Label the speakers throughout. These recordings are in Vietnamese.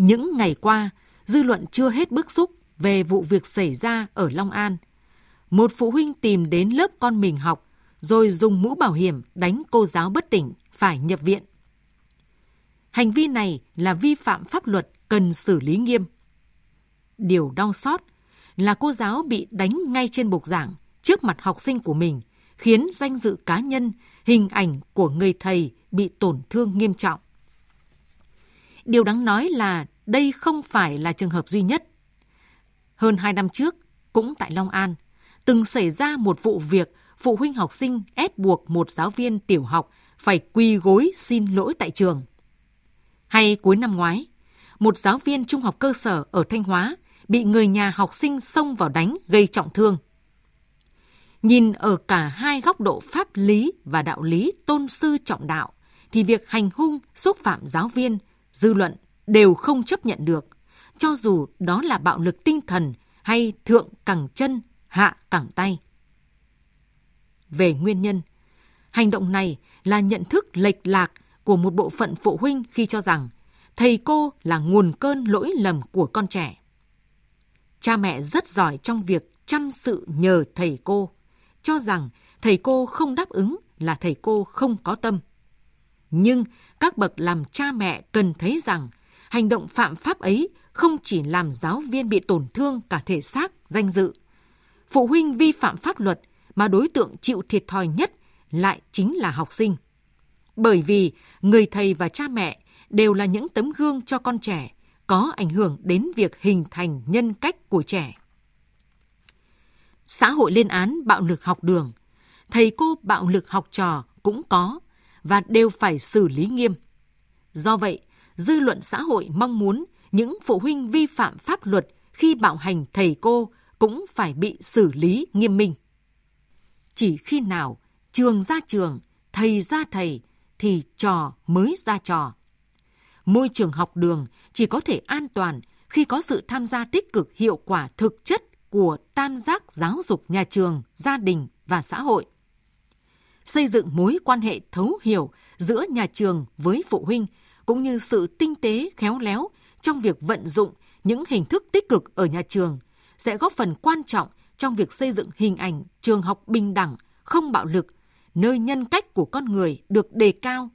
Speaker 1: Những ngày qua, dư luận chưa hết bức xúc về vụ việc xảy ra ở Long An. Một phụ huynh tìm đến lớp con mình học, rồi dùng mũ bảo hiểm đánh cô giáo bất tỉnh, phải nhập viện. Hành vi này là vi phạm pháp luật cần xử lý nghiêm. Điều đau xót là cô giáo bị đánh ngay trên bục giảng trước mặt học sinh của mình, khiến danh dự cá nhân, hình ảnh của người thầy bị tổn thương nghiêm trọng. Điều đáng nói là đây không phải là trường hợp duy nhất. Hơn hai năm trước, cũng tại Long An, từng xảy ra một vụ việc phụ huynh học sinh ép buộc một giáo viên tiểu học phải quỳ gối xin lỗi tại trường. Hay cuối năm ngoái, một giáo viên trung học cơ sở ở Thanh Hóa bị người nhà học sinh xông vào đánh gây trọng thương. Nhìn ở cả hai góc độ pháp lý và đạo lý tôn sư trọng đạo, thì việc hành hung, xúc phạm giáo viên, dư luận đều không chấp nhận được, cho dù đó là bạo lực tinh thần hay thượng cẳng chân, hạ cẳng tay. Về nguyên nhân, hành động này là nhận thức lệch lạc của một bộ phận phụ huynh khi cho rằng thầy cô là nguồn cơn lỗi lầm của con trẻ. Cha mẹ rất giỏi trong việc chăm sự nhờ thầy cô, cho rằng thầy cô không đáp ứng là thầy cô không có tâm. Nhưng các bậc làm cha mẹ cần thấy rằng hành động phạm pháp ấy không chỉ làm giáo viên bị tổn thương cả thể xác, danh dự. Phụ huynh vi phạm pháp luật mà đối tượng chịu thiệt thòi nhất lại chính là học sinh. Bởi vì người thầy và cha mẹ đều là những tấm gương cho con trẻ, có ảnh hưởng đến việc hình thành nhân cách của trẻ. Xã hội lên án bạo lực học đường, thầy cô bạo lực học trò cũng có và đều phải xử lý nghiêm. Do vậy, dư luận xã hội mong muốn những phụ huynh vi phạm pháp luật khi bạo hành thầy cô cũng phải bị xử lý nghiêm minh. Chỉ khi nào trường ra trường, thầy ra thầy thì trò mới ra trò. Môi trường học đường chỉ có thể an toàn khi có sự tham gia tích cực hiệu quả thực chất của tam giác giáo dục nhà trường, gia đình và xã hội. Xây dựng mối quan hệ thấu hiểu giữa nhà trường với phụ huynh cũng như sự tinh tế khéo léo trong việc vận dụng những hình thức tích cực ở nhà trường sẽ góp phần quan trọng trong việc xây dựng hình ảnh trường học bình đẳng, không bạo lực, nơi nhân cách của con người được đề cao,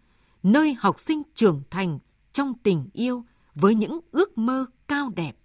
Speaker 1: nơi học sinh trưởng thành trong tình yêu với những ước mơ cao đẹp.